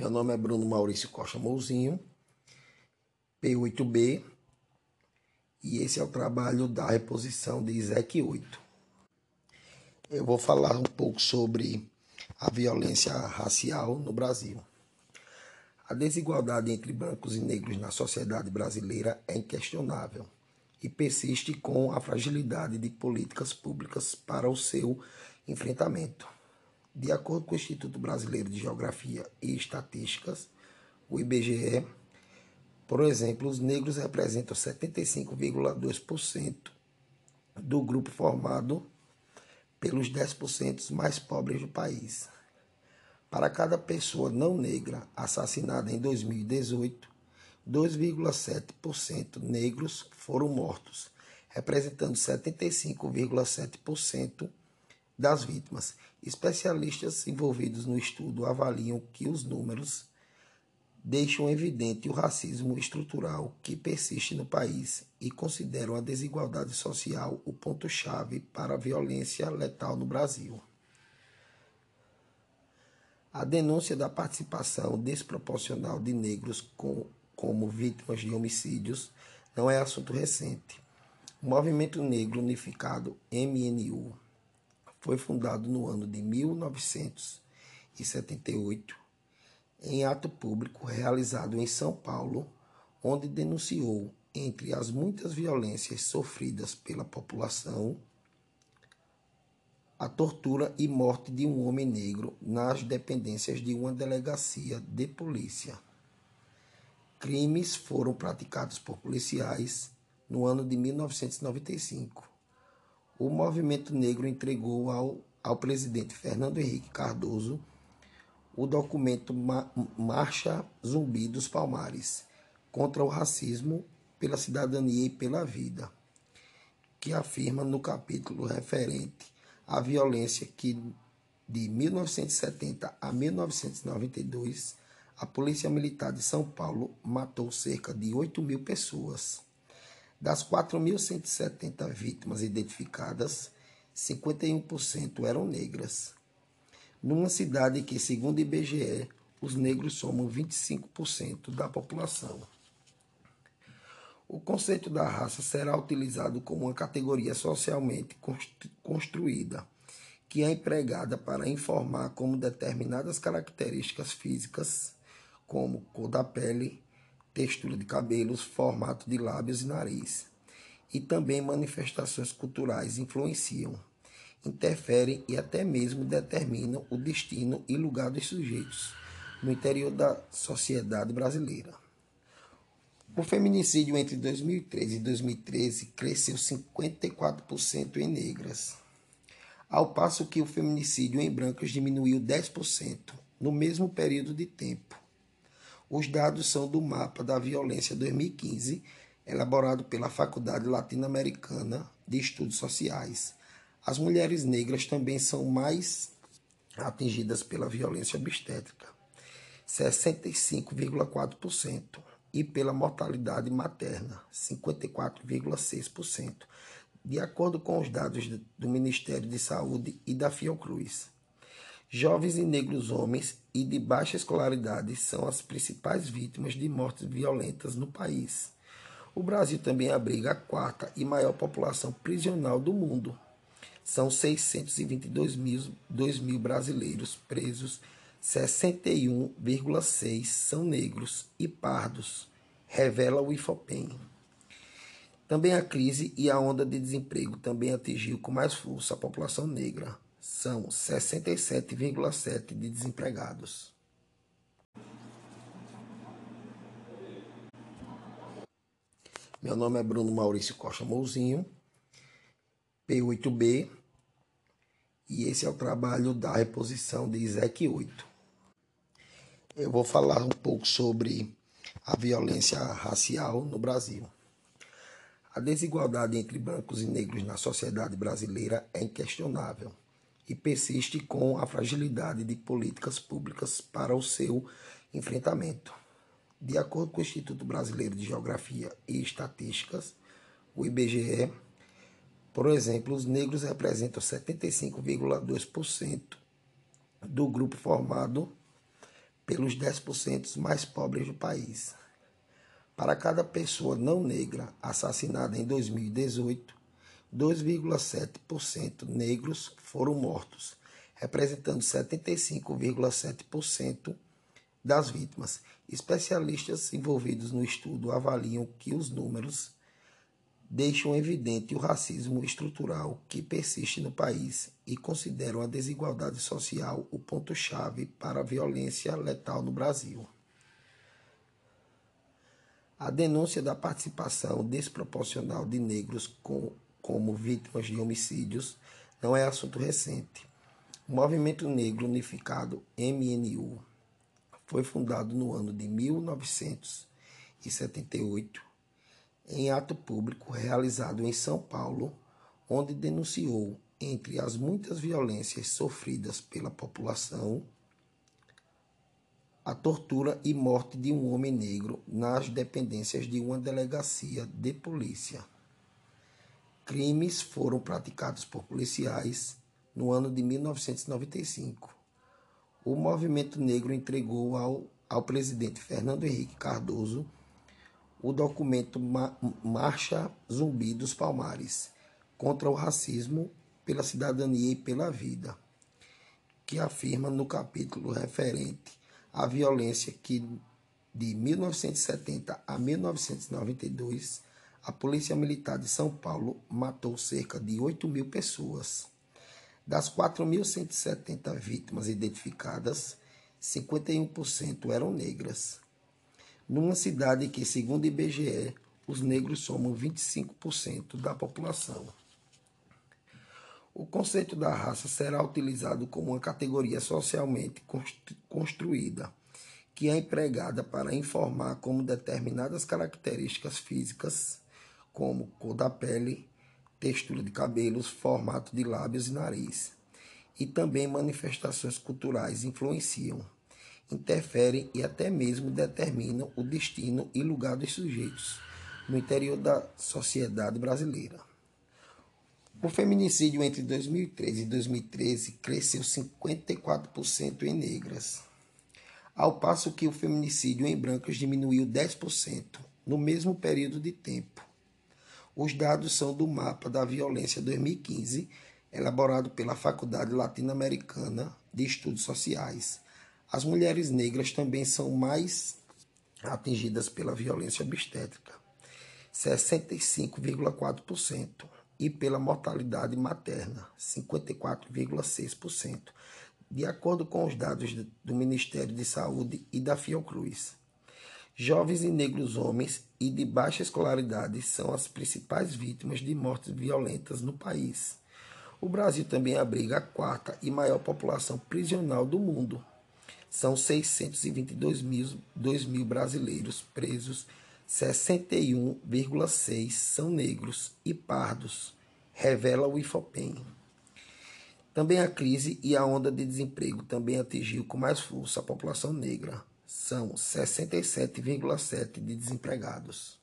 Meu nome é Bruno Maurício Costa Mouzinho, P8B, e esse é o trabalho da reposição de ISEC 8. Eu vou falar um pouco sobre a violência racial no Brasil. A desigualdade entre brancos e negros na sociedade brasileira é inquestionável e persiste com a fragilidade de políticas públicas para o seu enfrentamento. De acordo com o Instituto Brasileiro de Geografia e Estatísticas, o IBGE, por exemplo, os negros representam 75,2% do grupo formado pelos 10% mais pobres do país. Para cada pessoa não negra assassinada em 2018, 2,7% negros foram mortos, representando 75,7% das vítimas. Especialistas envolvidos no estudo avaliam que os números deixam evidente o racismo estrutural que persiste no país e consideram a desigualdade social o ponto-chave para a violência letal no Brasil. A denúncia da participação desproporcional de negros com, como vítimas de homicídios não é assunto recente. O Movimento Negro Unificado, MNU, foi fundado no ano de 1978 em ato público realizado em São Paulo, onde denunciou, entre as muitas violências sofridas pela população, a tortura e morte de um homem negro nas dependências de uma delegacia de polícia. Crimes foram praticados por policiais no ano de 1995 o movimento negro entregou ao, ao presidente Fernando Henrique Cardoso o documento Marcha Zumbi dos Palmares contra o racismo, pela cidadania e pela vida, que afirma no capítulo referente à violência que de 1970 a 1992 a Polícia Militar de São Paulo matou cerca de 8 mil pessoas das 4.170 vítimas identificadas, 51% eram negras. Numa cidade que, segundo o IBGE, os negros somam 25% da população. O conceito da raça será utilizado como uma categoria socialmente construída, que é empregada para informar como determinadas características físicas, como cor da pele, textura de cabelos, formato de lábios e nariz. E também manifestações culturais influenciam, interferem e até mesmo determinam o destino e lugar dos sujeitos no interior da sociedade brasileira. O feminicídio entre 2013 e 2013 cresceu 54% em negras, ao passo que o feminicídio em brancas diminuiu 10% no mesmo período de tempo. Os dados são do Mapa da Violência 2015, elaborado pela Faculdade Latino-Americana de Estudos Sociais. As mulheres negras também são mais atingidas pela violência obstétrica, 65,4%, e pela mortalidade materna, 54,6%, de acordo com os dados do Ministério de Saúde e da Fiocruz. Jovens e negros homens e de baixa escolaridade são as principais vítimas de mortes violentas no país. O Brasil também abriga a quarta e maior população prisional do mundo. São 622 mil, 2 mil brasileiros presos, 61,6 são negros e pardos, revela o IFOPEM. Também a crise e a onda de desemprego também atingiu com mais força a população negra são 67,7% de desempregados. Meu nome é Bruno Maurício Costa Mouzinho, P8B, e esse é o trabalho da reposição de ISEC 8. Eu vou falar um pouco sobre a violência racial no Brasil. A desigualdade entre brancos e negros na sociedade brasileira é inquestionável e persiste com a fragilidade de políticas públicas para o seu enfrentamento. De acordo com o Instituto Brasileiro de Geografia e Estatísticas, o IBGE, por exemplo, os negros representam 75,2% do grupo formado pelos 10% mais pobres do país. Para cada pessoa não negra assassinada em 2018, 2,7% negros foram mortos, representando 75,7% das vítimas. Especialistas envolvidos no estudo avaliam que os números deixam evidente o racismo estrutural que persiste no país e consideram a desigualdade social o ponto-chave para a violência letal no Brasil. A denúncia da participação desproporcional de negros com, como vítimas de homicídios não é assunto recente. O Movimento Negro Unificado, MNU, foi fundado no ano de 1978 em ato público realizado em São Paulo, onde denunciou, entre as muitas violências sofridas pela população, a tortura e morte de um homem negro nas dependências de uma delegacia de polícia. Crimes foram praticados por policiais no ano de 1995. O movimento negro entregou ao, ao presidente Fernando Henrique Cardoso o documento Marcha Zumbi dos Palmares contra o racismo, pela cidadania e pela vida, que afirma no capítulo referente à violência que de 1970 a 1992 a Polícia Militar de São Paulo matou cerca de 8 mil pessoas. Das 4.170 vítimas identificadas, 51% eram negras numa cidade que, segundo o IBGE, os negros somam 25% da população. O conceito da raça será utilizado como uma categoria socialmente construída, que é empregada para informar como determinadas características físicas, como cor da pele, textura de cabelos, formato de lábios e nariz, e também manifestações culturais influenciam interferem e até mesmo determinam o destino e lugar dos sujeitos no interior da sociedade brasileira. O feminicídio entre 2013 e 2013 cresceu 54% em negras, ao passo que o feminicídio em brancas diminuiu 10% no mesmo período de tempo. Os dados são do Mapa da Violência 2015, elaborado pela Faculdade Latino-Americana de Estudos Sociais, as mulheres negras também são mais atingidas pela violência obstétrica, 65,4%, e pela mortalidade materna, 54,6%, de acordo com os dados do Ministério de Saúde e da Fiocruz. Jovens e negros homens e de baixa escolaridade são as principais vítimas de mortes violentas no país. O Brasil também abriga a quarta e maior população prisional do mundo, são 622 mil, 2 mil brasileiros presos, 61,6 são negros e pardos, revela o IFOPEM. Também a crise e a onda de desemprego também atingiu com mais força a população negra. São 67,7 de desempregados.